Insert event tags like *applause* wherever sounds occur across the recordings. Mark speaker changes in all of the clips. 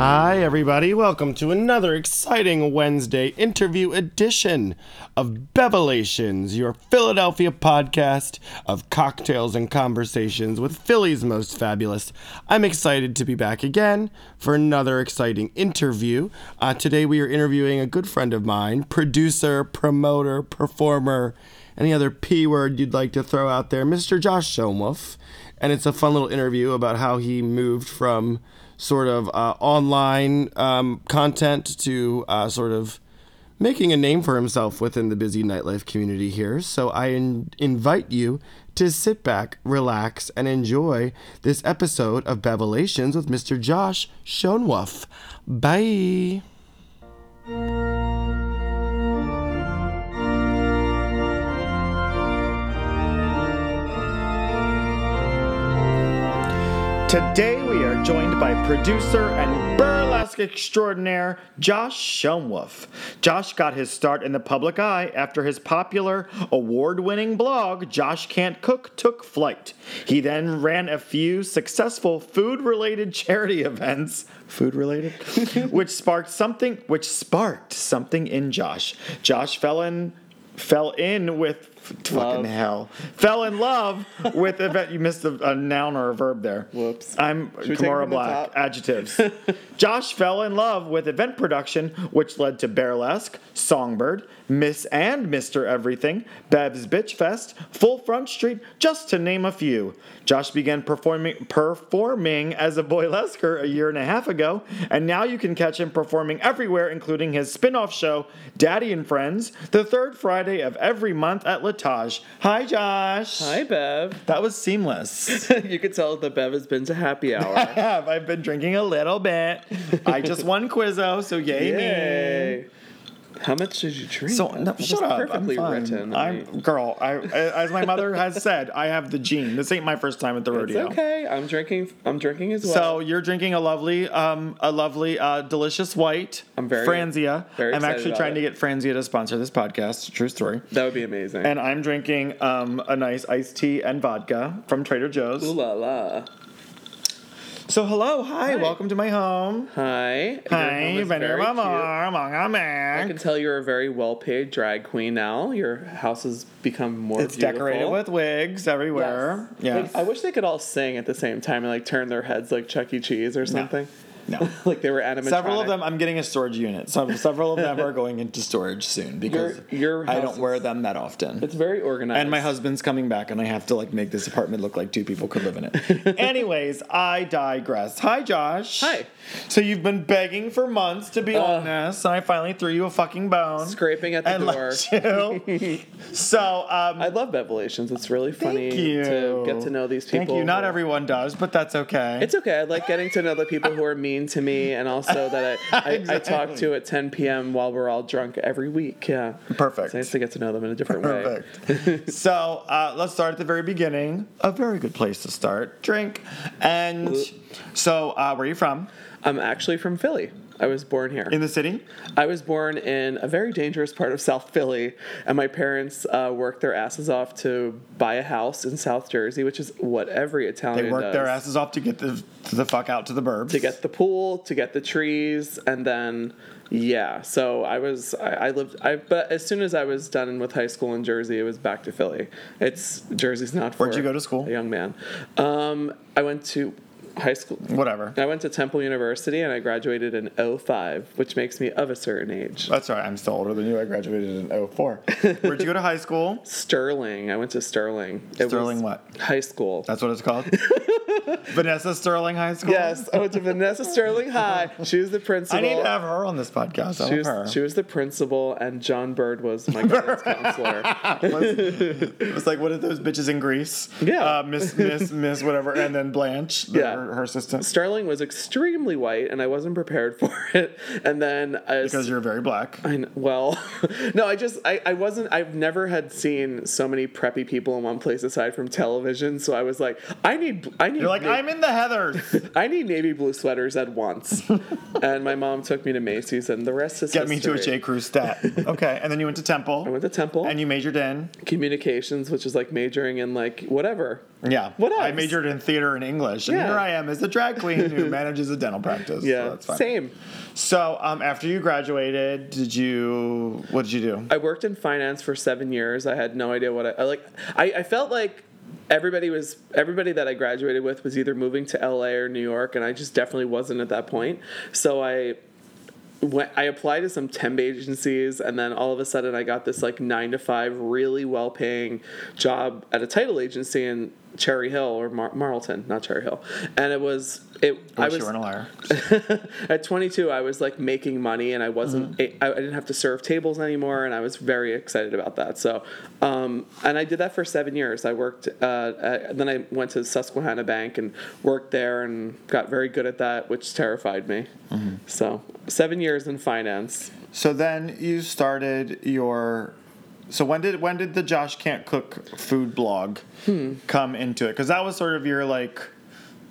Speaker 1: Hi, everybody. Welcome to another exciting Wednesday interview edition of Bevelations, your Philadelphia podcast of cocktails and conversations with Philly's most fabulous. I'm excited to be back again for another exciting interview. Uh, today, we are interviewing a good friend of mine, producer, promoter, performer, any other P word you'd like to throw out there, Mr. Josh Schoenwolf. And it's a fun little interview about how he moved from sort of uh, online um, content to uh, sort of making a name for himself within the busy nightlife community here. So I in- invite you to sit back, relax, and enjoy this episode of Bevelations with Mr. Josh Schoenwolf. Bye. Today we are joined by producer and burlesque extraordinaire Josh Schoenwolf. Josh got his start in the public eye after his popular award-winning blog Josh Can't Cook took flight. He then ran a few successful food-related charity *laughs* events, food-related, *laughs* which sparked something which sparked something in Josh. Josh fell in fell in with fucking hell. Fell in love with event you missed a, a noun or a verb there.
Speaker 2: Whoops.
Speaker 1: i'm Kamara Black. adjectives. *laughs* Josh fell in love with event production which led to Bearlesque Songbird Miss and Mr. Everything Bev's Bitch Fest Full Front Street just to name a few. Josh began performing performing as a boylesquer a year and a half ago and now you can catch him performing everywhere including his spin-off show Daddy and Friends the third Friday of every month at L'Etage hi Josh
Speaker 2: Hi, Bev.
Speaker 1: that was seamless *laughs*
Speaker 2: you could tell that Bev has been to happy *laughs* hour.
Speaker 1: I have. I've been drinking a little bit. I just won Quizzo, so yay, me.
Speaker 2: How much did you drink?
Speaker 1: So no, shut up.
Speaker 2: Perfectly
Speaker 1: I'm fine.
Speaker 2: written.
Speaker 1: I'm girl. I, as my mother has said, I have the gene. This ain't my first time at the
Speaker 2: it's
Speaker 1: rodeo.
Speaker 2: okay. I'm drinking. I'm drinking as well.
Speaker 1: So you're drinking a lovely, um, a lovely, uh, delicious white.
Speaker 2: I'm very-
Speaker 1: Franzia.
Speaker 2: very
Speaker 1: I'm actually trying to get Franzia to sponsor this podcast. True story.
Speaker 2: that would be amazing.
Speaker 1: And I'm drinking um, a nice iced tea and vodka from Trader Joe's.
Speaker 2: Ooh la la.
Speaker 1: So hello, hi, welcome to my home.
Speaker 2: Hi.
Speaker 1: Hi, ben
Speaker 2: very cute.
Speaker 1: I
Speaker 2: I can tell you're a very well-paid drag queen now. Your house has become more.
Speaker 1: It's decorated with wigs everywhere.
Speaker 2: Yes.
Speaker 1: Yeah.
Speaker 2: Like, I wish they could all sing at the same time and like turn their heads like Chuck E. Cheese or something.
Speaker 1: no. *laughs*
Speaker 2: like they were animatronic.
Speaker 1: Several of them, I'm getting a storage unit. Some, several of them are *laughs* going into storage soon because
Speaker 2: Your- your
Speaker 1: I don't wear them that often.
Speaker 2: It's very organized.
Speaker 1: And my husband's coming back, and I have to like make this apartment look like two people could live in it. *laughs* Anyways, I digress. Hi, Josh.
Speaker 2: Hi.
Speaker 1: So you've been begging for months to be
Speaker 2: Uh,
Speaker 1: on this, and I finally threw you a fucking bone.
Speaker 2: scraping at the door.
Speaker 1: so, um,
Speaker 2: I love Bevelations. It's really funny to get to know these people.
Speaker 1: Thank you. Not everyone does, but that's okay.
Speaker 2: It's okay. I like getting to know the people who are mean to me, and also that I, *laughs* I, I talk to at 10 p.m. while we're all drunk every week. Yeah,
Speaker 1: Perfect.
Speaker 2: it's nice to get to know them in a different way.
Speaker 1: Perfect. *laughs* so uh, let's start at the very beginning. A very good place to start. Drink. And so, uh, where are you from?
Speaker 2: I'm actually from Philly. I was born here.
Speaker 1: In the city?
Speaker 2: I was born in a very dangerous part of South Philly, and my parents uh, worked their asses off to buy a house in South Jersey, which is what every Italian
Speaker 1: They worked
Speaker 2: does.
Speaker 1: their asses off to get the the fuck out to the burbs.
Speaker 2: to get the pool, to get the trees, and then yeah. So I was I, I lived I but as soon as I was done with high school in Jersey, it was back to Philly. It's Jersey's not for
Speaker 1: Where'd you go to school?
Speaker 2: A young man. Um, I went to high school.
Speaker 1: Whatever.
Speaker 2: I went to Temple University and I graduated in 05, which makes me of a certain age.
Speaker 1: That's right. I'm still older than you. I graduated in 04. Where'd you go to high school? *laughs*
Speaker 2: Sterling. I went to Sterling. It
Speaker 1: Sterling what?
Speaker 2: High school.
Speaker 1: That's what it's called? *laughs* Vanessa Sterling High School?
Speaker 2: yes, I went to Vanessa Sterling High. She was the principal.
Speaker 1: I need to have her on this podcast. I
Speaker 2: She
Speaker 1: love her.
Speaker 2: she was the principal, and John Bird was my guidance *laughs* counselor.
Speaker 1: it was like what are those bitches in Greece.
Speaker 2: Yeah.
Speaker 1: Uh, Miss, Miss, Miss, whatever. And then Blanche,
Speaker 2: Yeah.
Speaker 1: Her, her assistant.
Speaker 2: Sterling was extremely white, and I wasn't prepared *laughs* for it. And then
Speaker 1: Because you're very black.
Speaker 2: I kn- well, *laughs* no, I just I, I wasn't I've never had seen so many preppy people in one place aside from television. So I was like, I need I need
Speaker 1: You're like,
Speaker 2: na-
Speaker 1: I'm in the Heathers. *laughs*
Speaker 2: I need navy blue sweaters at once. and my mom took me to Macy's, and the rest is
Speaker 1: Get me to a
Speaker 2: history.
Speaker 1: Crew stat. Okay, and then you went to Temple.
Speaker 2: I went to Temple.
Speaker 1: And you majored in.
Speaker 2: communications, which is like majoring in like whatever.
Speaker 1: Yeah.
Speaker 2: What
Speaker 1: I majored in theater and English, and
Speaker 2: Yeah.
Speaker 1: here I am as a drag queen who *laughs* manages a dental practice. so
Speaker 2: Yeah,
Speaker 1: that's fine.
Speaker 2: same.
Speaker 1: So, um, after you graduated, did you? What did you do?
Speaker 2: I worked in finance for seven years. I had no idea what I, I like. I, I felt like everybody was everybody that I graduated with was either moving to LA or New York, and I just definitely wasn't at that point. So I went, I applied to some temp agencies, and then all of a sudden I got this like nine to five, really well paying job at a title agency in Cherry Hill or Mar- Marlton, not Cherry Hill, and it was it.
Speaker 1: I
Speaker 2: I
Speaker 1: wish
Speaker 2: was
Speaker 1: you weren't a liar. *laughs*
Speaker 2: at 22 i was like making money and i wasn't
Speaker 1: Mm-hmm.
Speaker 2: I, I didn't have to serve tables anymore and i was very excited about that so um, and i did that for seven years i worked uh, at, then i went to susquehanna bank and worked there and got very good at that which terrified me
Speaker 1: Mm-hmm.
Speaker 2: so seven years in finance
Speaker 1: So then you started your. So when did when did the Josh Can't Cook food blog
Speaker 2: Hmm.
Speaker 1: come into it? Because that was sort of your like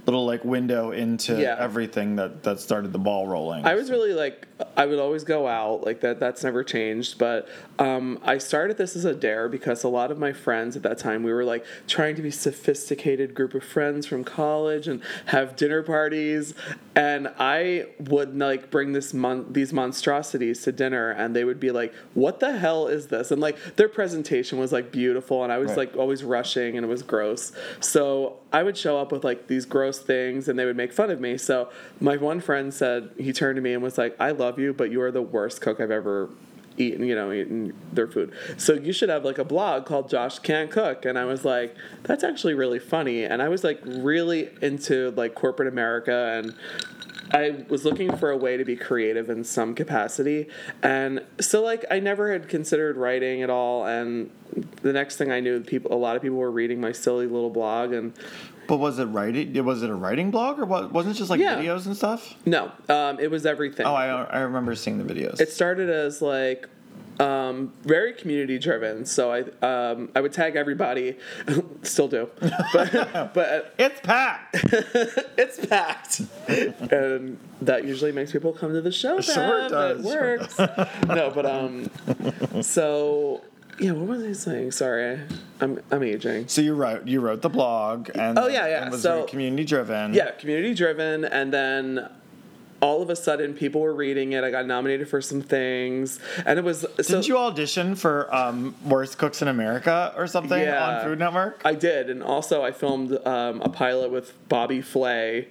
Speaker 1: little like window into
Speaker 2: Yeah.
Speaker 1: everything that that started the ball rolling.
Speaker 2: I was really like I would always go out like that. That's never changed. But um, I started this as a dare because a lot of my friends at that time we were like trying to be sophisticated group of friends from college and have dinner parties, and I would like bring this mon- these monstrosities to dinner, and they would be like, "What the hell is this?" And like their presentation was like beautiful, and I was
Speaker 1: Right.
Speaker 2: like always rushing, and it was gross. So I would show up with like these gross things, and they would make fun of me. So my one friend said he turned to me and was like, "I love you, but you are the worst cook I've ever." Eaten, you know, eaten their food. So you should have like a blog called Josh Can't Cook. And I was like, that's actually really funny. And I was like really into like corporate America and I was looking for a way to be creative in some capacity. And so like I never had considered writing at all and the next thing I knew people a lot of people were reading my silly little blog and
Speaker 1: But was it writing? Was it a writing blog or what? Wasn't it just like
Speaker 2: Yeah.
Speaker 1: videos and stuff?
Speaker 2: no, um, it was everything.
Speaker 1: Oh, I I remember seeing the videos.
Speaker 2: it started as like um, very community driven. So I um, I would tag everybody, *laughs* still do, but *laughs* but
Speaker 1: it's packed. *laughs*
Speaker 2: it's packed, and that usually makes people come to the show.
Speaker 1: Sure it does,
Speaker 2: It works. no, but um, so yeah. What was I saying? Sorry, I'm I'm aging.
Speaker 1: so you wrote you wrote the blog and
Speaker 2: Oh, yeah, yeah,
Speaker 1: and was
Speaker 2: so-
Speaker 1: community driven.
Speaker 2: Yeah, community driven, and then all of a sudden people were reading it. I got nominated for some things, and it was so.
Speaker 1: Didn't you audition for um, Worst Cooks in America or something
Speaker 2: Yeah.
Speaker 1: on Food Network?
Speaker 2: I did, and also I filmed um, a pilot with Bobby Flay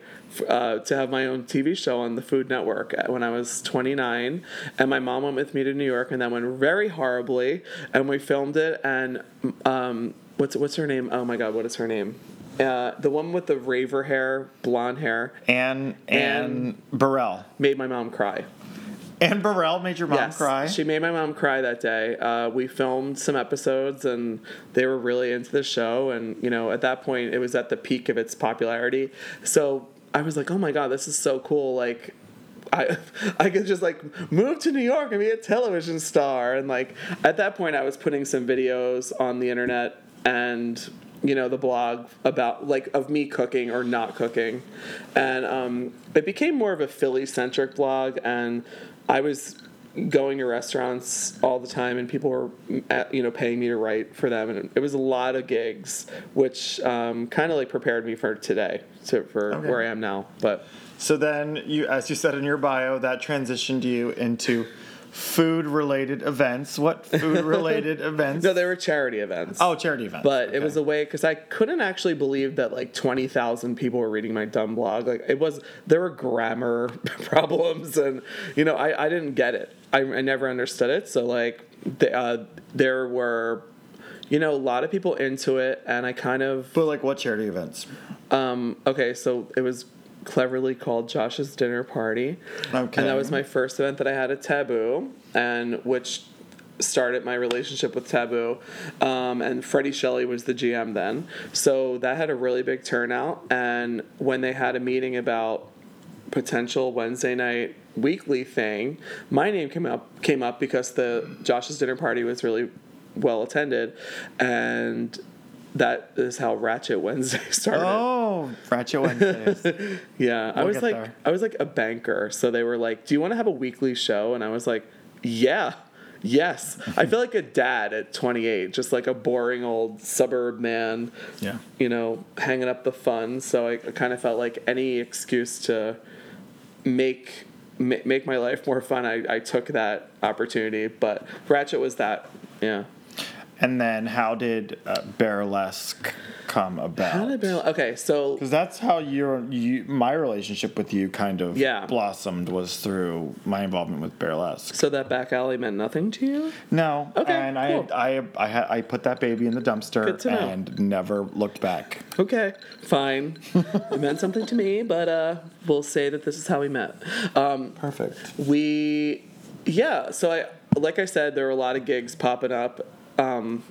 Speaker 2: uh, to have my own TV show on the Food Network when I was 29. And my mom went with me to New York, and that went very horribly. And we filmed it, and um, what's what's her name? Oh my God, what is her name? Uh, the one with the raver hair, blonde hair,
Speaker 1: Anne Anne Burrell.
Speaker 2: made my mom cry.
Speaker 1: Anne Burrell made your mom
Speaker 2: yes,
Speaker 1: cry.
Speaker 2: She made my mom cry that day. Uh, we filmed some episodes, and they were really into the show. And you know, at that point, it was at the peak of its popularity. So I was like, "Oh my god, this is so cool!" Like. I, *laughs* I could just like move to New York and be a television star and like at that point I was putting some videos on the internet and you know the blog about like of me cooking or not cooking and um, it became more of a philly centric blog and i was going to restaurants all the time and people were at, you know paying me to write for them and it was a lot of gigs which um, kind of like prepared me for today to, for
Speaker 1: Okay.
Speaker 2: where i am now but
Speaker 1: so then you, as you said in your bio, that transitioned you into food related events. What *laughs* food related events?
Speaker 2: no they were charity events
Speaker 1: oh, charity events.
Speaker 2: but
Speaker 1: Okay.
Speaker 2: it was a way because I couldn't actually believe that like twenty thousand people were reading my dumb blog. Like it was, there were grammar *laughs* problems, and you know I, I didn't get it. I, I never understood it. So like the, uh, there were, you know, a lot of people into it, and I kind of
Speaker 1: But like what charity events?
Speaker 2: um, okay. So it was cleverly called Josh's dinner party.
Speaker 1: Okay.
Speaker 2: And that was my first event that I had at Tabu, and which started my relationship with Tabu. Um, and Freddie Shelley was the GM then. So that had a really big turnout. And when they had a meeting about potential Wednesday night weekly thing, my name came up came up because the Josh's dinner party was really well attended, and that is how Ratchet Wednesday *laughs* started.
Speaker 1: Oh, Ratchet Wednesdays. *laughs*
Speaker 2: Yeah, I
Speaker 1: We'll
Speaker 2: was like,
Speaker 1: there.
Speaker 2: I was like a banker, so they were like, "Do you want to have a weekly show?" And I was like, "Yeah, yes." I feel like a dad at 28, just like a boring old suburb man,
Speaker 1: yeah.
Speaker 2: you know, hanging up the funds. So I, kind of felt like any excuse to make ma- make my life more fun, I, I took that opportunity. But Ratchet was that, yeah.
Speaker 1: And then how did uh, Bearlesque come about?
Speaker 2: How did Barrel? Okay, so
Speaker 1: Because that's how your you, my relationship with you kind of
Speaker 2: Yeah.
Speaker 1: blossomed was through my involvement with Bearlesque.
Speaker 2: so that back alley meant nothing to you.
Speaker 1: No,
Speaker 2: Okay,
Speaker 1: and
Speaker 2: cool.
Speaker 1: I I I, I put that baby in the dumpster and never looked back.
Speaker 2: Okay, fine. *laughs* it meant something to me, but uh, we'll say that this is how we met. Um,
Speaker 1: Perfect.
Speaker 2: we, yeah. So I, like I said, there were a lot of gigs popping up um,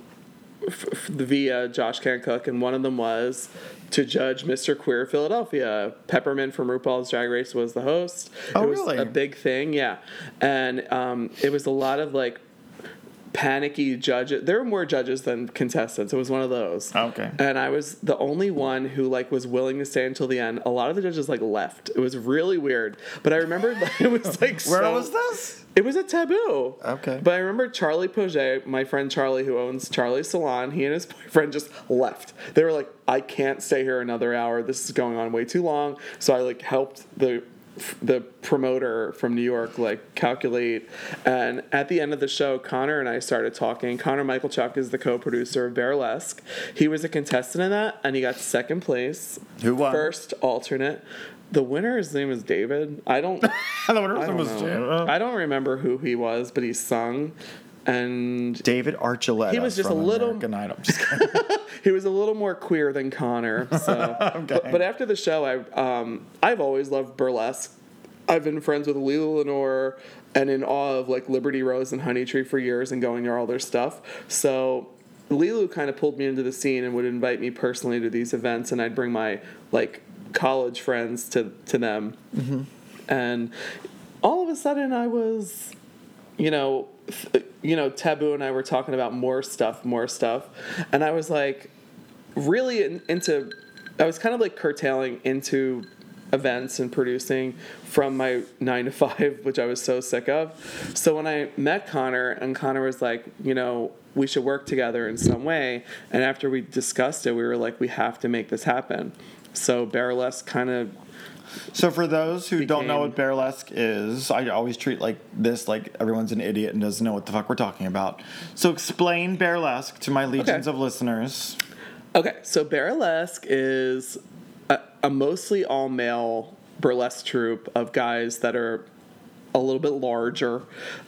Speaker 2: f- f- via Josh Can Cook, and one of them was to judge Mr. Queer Philadelphia. Peppermint from RuPaul's Drag Race was the host.
Speaker 1: Oh,
Speaker 2: it was
Speaker 1: really?
Speaker 2: A big thing, yeah. And um, it was a lot of like panicky judges. There were more judges than contestants. It was one of those.
Speaker 1: Okay.
Speaker 2: And I was the only one who like was willing to stay until the end. A lot of the judges like left. It was really weird. But I remember *laughs* it was like
Speaker 1: Where
Speaker 2: so-
Speaker 1: was this?
Speaker 2: It was a Tabu.
Speaker 1: Okay.
Speaker 2: But I remember Charlie Poget, my friend Charlie, who owns Charlie's Salon, he and his *laughs* boyfriend just left. They were like, I can't stay here another hour. This is going on way too long. So I like helped the the promoter from New York like calculate and at the end of the show Connor and I started talking Connor Michael Chuck is the co-producer of Bearlesque he was a contestant in that and he got second place
Speaker 1: Who won?
Speaker 2: first alternate the winner his name is David I don't *laughs*
Speaker 1: I don't know.
Speaker 2: I don't know. I don't remember who he was, but he sung, and
Speaker 1: David Archuleta.
Speaker 2: He was just
Speaker 1: from
Speaker 2: a little-
Speaker 1: Idol. Just *laughs*
Speaker 2: he was a little more queer than Connor. So, *laughs* but, but after the show, I um, I've always loved burlesque. I've been friends with Lila Lenore and in awe of like Liberty Rose and Honey Tree for years and going to all their stuff. So Lilu kind of pulled me into the scene and would invite me personally to these events, and I'd bring my like college friends to to them, and all of a sudden I was you know, th- you know, Tabu and I were talking about more stuff, more stuff, and I was like, really in, into, I was kind of like curtailing into events and producing from my nine to five, *laughs* which I was so sick of. So when I met Connor, and Connor was like, you know, we should work together in some way, and after we discussed it, we were like, we have to make this happen. So Bearlesque kind of
Speaker 1: So for those who don't know what Bearlesque is, I always treat like this like everyone's an idiot and doesn't know what the fuck we're talking about. So explain Bearlesque to my legions
Speaker 2: Okay.
Speaker 1: of listeners.
Speaker 2: Okay, so Bearlesque is a, a mostly all male burlesque troupe of guys that are a little bit larger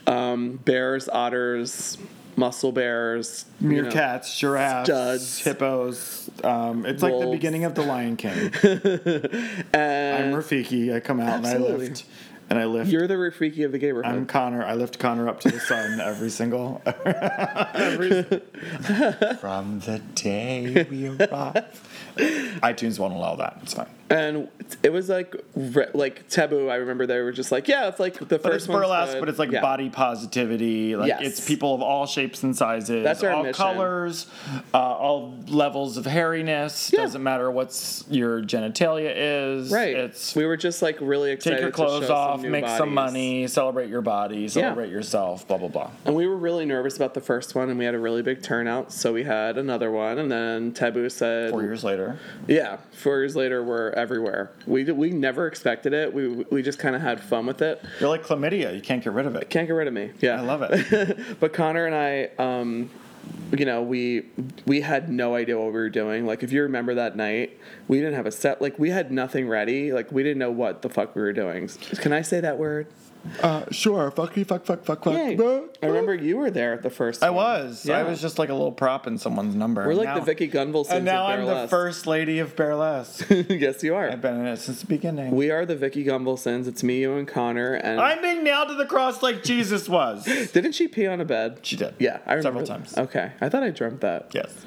Speaker 2: um, bears, otters, muscle bears, you know.
Speaker 1: Meerkats, giraffes,
Speaker 2: studs.
Speaker 1: hippos. Um, it's like the beginning of the Lion King. *laughs*
Speaker 2: And
Speaker 1: I'm Rafiki. I come out and I lift and I lift.
Speaker 2: you're the Rafiki of the gay
Speaker 1: I'm Connor. I lift Connor up to the sun every single. *laughs* *laughs* From the day we arrive. iTunes won't allow that. It's fine.
Speaker 2: and it was like re- like Tabu. I remember they were just like, yeah, it's like the
Speaker 1: But
Speaker 2: first
Speaker 1: it's burlesque,
Speaker 2: good.
Speaker 1: but it's like
Speaker 2: Yeah.
Speaker 1: body positivity. Like
Speaker 2: Yes.
Speaker 1: it's people of all shapes and sizes,
Speaker 2: That's our
Speaker 1: all
Speaker 2: mission.
Speaker 1: colors, uh, all levels of hairiness.
Speaker 2: Yeah.
Speaker 1: Doesn't matter what's your genitalia is.
Speaker 2: right.
Speaker 1: It's
Speaker 2: we were just like really excited.
Speaker 1: take your
Speaker 2: to show
Speaker 1: clothes off, make some money, celebrate your body, celebrate yourself. Blah blah blah.
Speaker 2: And we were really nervous about the first one, and we had a really big turnout. So we had another one, and then Tabu said,
Speaker 1: Four years later,
Speaker 2: "Yeah." Four years later, we're everywhere. We we never expected it. We we just kind of had fun with it.
Speaker 1: you're like chlamydia. You can't get rid of it.
Speaker 2: Can't get rid of me. Yeah,
Speaker 1: I love it. *laughs*
Speaker 2: but Connor and I, um, you know, we we had no idea what we were doing. Like, if you remember that night, we didn't have a set. Like, we had nothing ready. Like, we didn't know what the fuck we were doing. Can I say that word?
Speaker 1: Uh, sure. Fucky, fuck, fuck, fuck, fuck.
Speaker 2: Yay. I remember you were there at the first.
Speaker 1: I
Speaker 2: one.
Speaker 1: was. I was just like a little prop in someone's number.
Speaker 2: We're like
Speaker 1: Now-
Speaker 2: the Vicki Gunvalson
Speaker 1: And now
Speaker 2: of
Speaker 1: I'm the first lady of burlesque. *laughs*
Speaker 2: yes, you are.
Speaker 1: I've been in it since the beginning.
Speaker 2: We are the Vicky Gunville sins. It's me, you, and Connor. And
Speaker 1: I'm being nailed to the cross like Jesus was. *laughs*
Speaker 2: didn't she pee on a bed?
Speaker 1: She did.
Speaker 2: Yeah, I remember.
Speaker 1: Several times.
Speaker 2: Okay, I thought I dreamt that.
Speaker 1: Yes.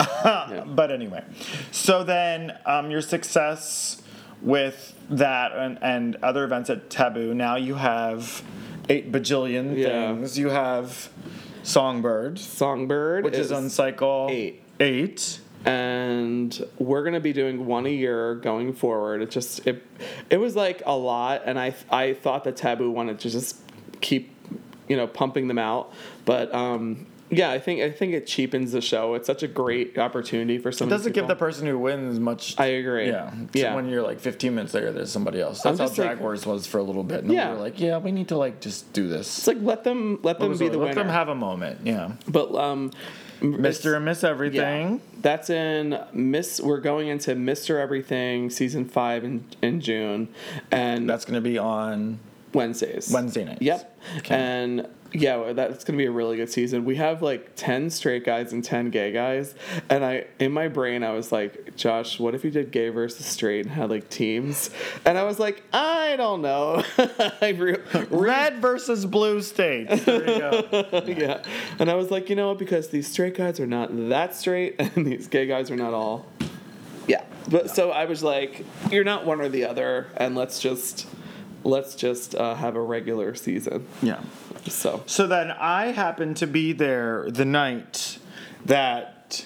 Speaker 1: *laughs* But anyway, so then um, your success with that and, and other events at Tabu, now you have eight bajillion
Speaker 2: Yeah.
Speaker 1: things. You have Songbird,
Speaker 2: Songbird,
Speaker 1: which is, on cycle
Speaker 2: eight.
Speaker 1: Eight.
Speaker 2: and we're gonna be doing one a year going forward. It just it it was like a lot, and I I thought that Tabu wanted to just keep you know pumping them out, but um, yeah, I think I think it cheapens the show. It's such a great opportunity for
Speaker 1: somebody.
Speaker 2: It
Speaker 1: doesn't give the person who wins much.
Speaker 2: I agree.
Speaker 1: yeah,
Speaker 2: Yeah.
Speaker 1: When you're like 15 minutes later, there's somebody else. That's how
Speaker 2: just like-
Speaker 1: Drag Wars was for a little bit. And
Speaker 2: Yeah.
Speaker 1: we were like, yeah, we need to like just do this.
Speaker 2: It's like let them let them be the
Speaker 1: Let
Speaker 2: winner.
Speaker 1: them have a moment. Yeah,
Speaker 2: but um,
Speaker 1: Mr. and Miss
Speaker 2: Yeah,
Speaker 1: Everything.
Speaker 2: that's in Miss. We're going into Mr. Everything season five in in June, and
Speaker 1: That's gonna be on
Speaker 2: Wednesdays.
Speaker 1: Wednesday nights.
Speaker 2: Yep.
Speaker 1: Okay.
Speaker 2: And yeah, that's gonna be a really good season. We have like ten straight guys and ten gay guys, and I in my brain I was like, Josh, what if you did gay versus straight and had like teams? And I was like, I don't know. *laughs* I re-
Speaker 1: Red versus blue states. There you go. *laughs*
Speaker 2: yeah. And I was like, you know what? Because these straight guys are not that straight, *laughs* and these gay guys are not all. Yeah. But so I was like, you're not one or the other, and let's just let's just uh, have a regular season.
Speaker 1: yeah.
Speaker 2: So
Speaker 1: So then I happened to be there the night that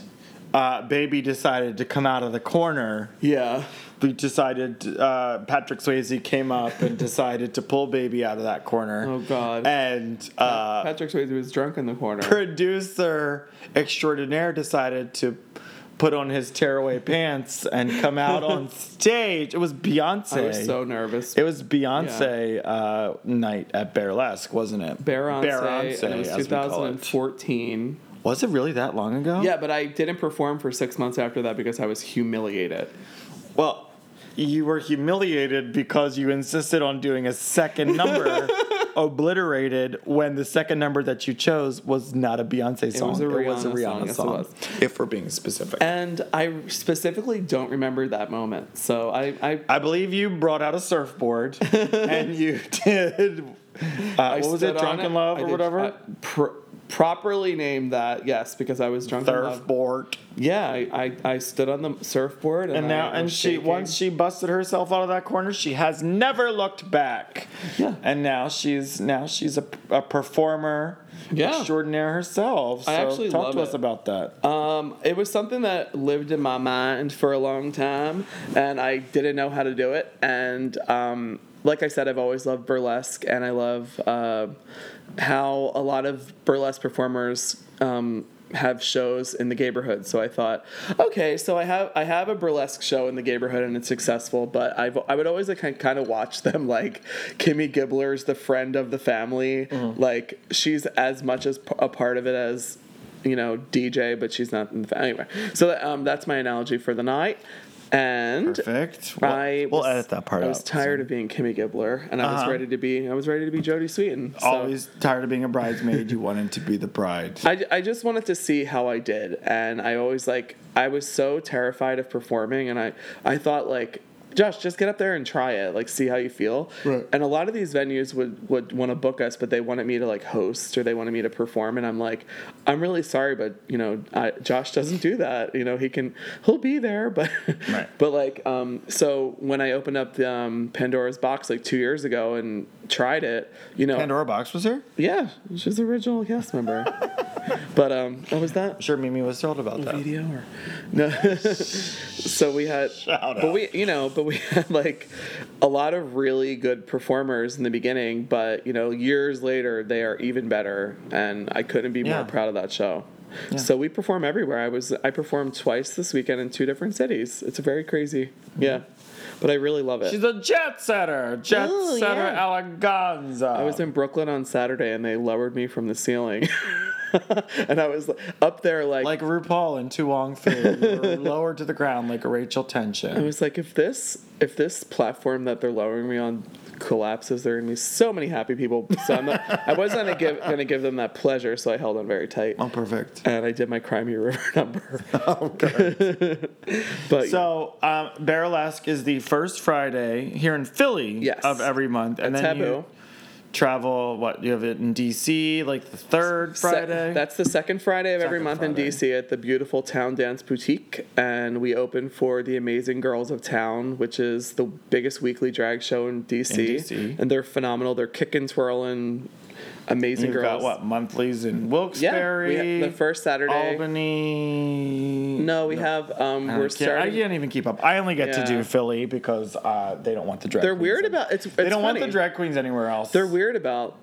Speaker 1: uh, Baby decided to come out of the corner.
Speaker 2: yeah.
Speaker 1: We decided, uh, Patrick Swayze came up and decided to pull Baby out of that corner.
Speaker 2: Oh God.
Speaker 1: And uh,
Speaker 2: Patrick Swayze was drunk in the corner.
Speaker 1: producer extraordinaire decided to put on his tearaway pants and come out on *laughs* stage. It was Beyonce.
Speaker 2: I was so nervous.
Speaker 1: It was Beyonce uh, night at Bearlesque, wasn't it? Beyonce,
Speaker 2: and it was
Speaker 1: as we call it.
Speaker 2: 2014.
Speaker 1: Was it really that long ago?
Speaker 2: Yeah, but I didn't perform for six months after that because I was humiliated.
Speaker 1: Well, you were humiliated because you insisted on doing a second number, *laughs* obliterated, when the second number that you chose was not a Beyonce song.
Speaker 2: was a
Speaker 1: It was a
Speaker 2: Rihanna song,
Speaker 1: Rihanna
Speaker 2: yes, it was.
Speaker 1: If we're being specific.
Speaker 2: And I specifically don't remember that moment. So I, I,
Speaker 1: I believe you brought out a surfboard *laughs* and you did. Uh, what was it,
Speaker 2: on
Speaker 1: Drunken
Speaker 2: it.
Speaker 1: Love
Speaker 2: I
Speaker 1: or
Speaker 2: did-
Speaker 1: whatever?
Speaker 2: I pr- properly named that, yes, because I was drunk
Speaker 1: surfboard.
Speaker 2: Yeah, I, I, I stood on the surfboard and,
Speaker 1: And now,
Speaker 2: I
Speaker 1: and she
Speaker 2: shaking.
Speaker 1: once she busted herself out of that corner, she has never looked back.
Speaker 2: Yeah.
Speaker 1: And now she's now she's a, a performer
Speaker 2: Yeah.
Speaker 1: extraordinaire herself. So
Speaker 2: I actually
Speaker 1: talk to us about that.
Speaker 2: Um, it was something that lived in my mind for a long time, and I didn't know how to do it. And um, like I said, I've always loved burlesque, and I love uh, how a lot of burlesque performers. Um, have shows in the neighborhood so i thought okay so i have i have a burlesque show in the neighborhood and it's successful but i've i would always like kind of watch them like kimmy gibbler's the friend of the family like she's as much as p- a part of it as you know, DJ, but she's not in the fa- anyway. So um, that's my analogy for the night. And
Speaker 1: Perfect. We'll,
Speaker 2: I
Speaker 1: we'll
Speaker 2: was,
Speaker 1: edit that part
Speaker 2: I
Speaker 1: out.
Speaker 2: was tired of being Kimmy Gibbler, and I was
Speaker 1: Uh-huh.
Speaker 2: ready to be. I was ready to be Jodie Sweetin. So
Speaker 1: Always tired of being a bridesmaid. You wanted to be the bride.
Speaker 2: I, I just wanted to see how I did, and I always like I was so terrified of performing, and I I thought like. Josh, just get up there and try it. Like, see how you feel.
Speaker 1: Right.
Speaker 2: And a lot of these venues would, would want to book us, but they wanted me to like host or they wanted me to perform. And I'm like, I'm really sorry, but you know, I, Josh doesn't do that. You know, he can, he'll be there, *laughs* but,
Speaker 1: Right.
Speaker 2: but like, um, so when I opened up the um, Pandora's box like two years ago and tried it, you know,
Speaker 1: Pandora Box was here.
Speaker 2: yeah, she's an original cast member. *laughs* but um, what was that?
Speaker 1: I'm sure Mimi was thrilled about that.
Speaker 2: video or *laughs* no so we had
Speaker 1: Shout
Speaker 2: but we you know but we *laughs* had like a lot of really good performers in the beginning but you know years later they are even better and i couldn't be
Speaker 1: Yeah.
Speaker 2: more proud of that show Yeah. so we perform everywhere i was i performed twice this weekend in two different cities it's very crazy yeah but i really love it
Speaker 1: She's a jet setter. Jet
Speaker 2: Oh,
Speaker 1: setter
Speaker 2: yeah.
Speaker 1: eleganza.
Speaker 2: I was in Brooklyn on Saturday and they lowered me from the ceiling. *laughs* and I was up there like,
Speaker 1: like RuPaul in To Wong Foo. *laughs* Lowered to the ground like a Rachel Tension.
Speaker 2: I
Speaker 1: Tension.
Speaker 2: was like, if this if this platform that they're lowering me on collapses, there are gonna be so many happy people. So I'm not, I wasn't gonna give gonna give them that pleasure, so I held on very tight.
Speaker 1: Oh, perfect.
Speaker 2: And I did my Crimey *laughs* River number. *laughs*
Speaker 1: Okay. *laughs*
Speaker 2: But
Speaker 1: So, um, Bearlesque is the first Friday here in Philly
Speaker 2: Yes.
Speaker 1: of every month, and then
Speaker 2: Tabu.
Speaker 1: you travel. What you have it in DC, like the third
Speaker 2: Se-
Speaker 1: Friday.
Speaker 2: that's the second Friday of every
Speaker 1: Second
Speaker 2: month in DC at the beautiful Town Dance Boutique, and we open for the Amazing Girls of Town, which is the biggest weekly drag show in DC.
Speaker 1: In DC.
Speaker 2: And they're phenomenal. They're kicking, twirling, amazing
Speaker 1: You've
Speaker 2: girls.
Speaker 1: got what monthlies in Wilkes-Barre,
Speaker 2: we ha- the first Saturday.
Speaker 1: Albany.
Speaker 2: No, we have. Um, we're
Speaker 1: can't, I
Speaker 2: starting.
Speaker 1: can't even keep up. I only get to do Philly because uh, they don't want the drag.
Speaker 2: They're weird
Speaker 1: in-
Speaker 2: about it's.
Speaker 1: They
Speaker 2: it's
Speaker 1: don't want the drag queens anywhere else.
Speaker 2: They're weird about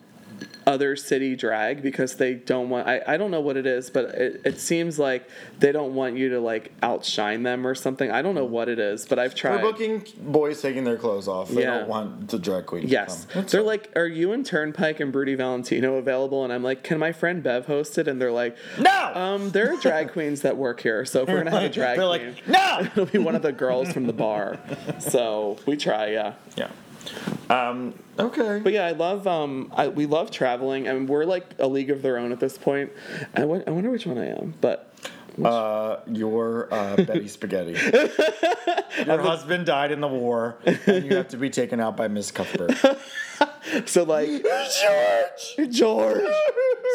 Speaker 2: other city drag because they don't want I, I don't know what it is but it, it seems like they don't want you to like outshine them or something i don't know what it is but i've tried They're
Speaker 1: booking boys taking their clothes off. They
Speaker 2: Yeah.
Speaker 1: don't want the drag queen.
Speaker 2: yes. They're
Speaker 1: all.
Speaker 2: like are you and turnpike and broody valentino available and i'm like can my friend bev host it and they're like
Speaker 1: no.
Speaker 2: um there are drag *laughs* queens that work here so if we're gonna have a drag
Speaker 1: They're
Speaker 2: queen
Speaker 1: like no. *laughs*
Speaker 2: it'll be one of the girls from the bar so we try yeah
Speaker 1: yeah. Um. Okay.
Speaker 2: But yeah, I love um I, we love traveling and we're like a league of their own at this point. I I wonder which one I am, but
Speaker 1: Uh, your uh, Betty Spaghetti. *laughs* Your husband died in the war, and you have to be taken out by Miss Cuthbert. *laughs*
Speaker 2: so like
Speaker 1: George.
Speaker 2: George.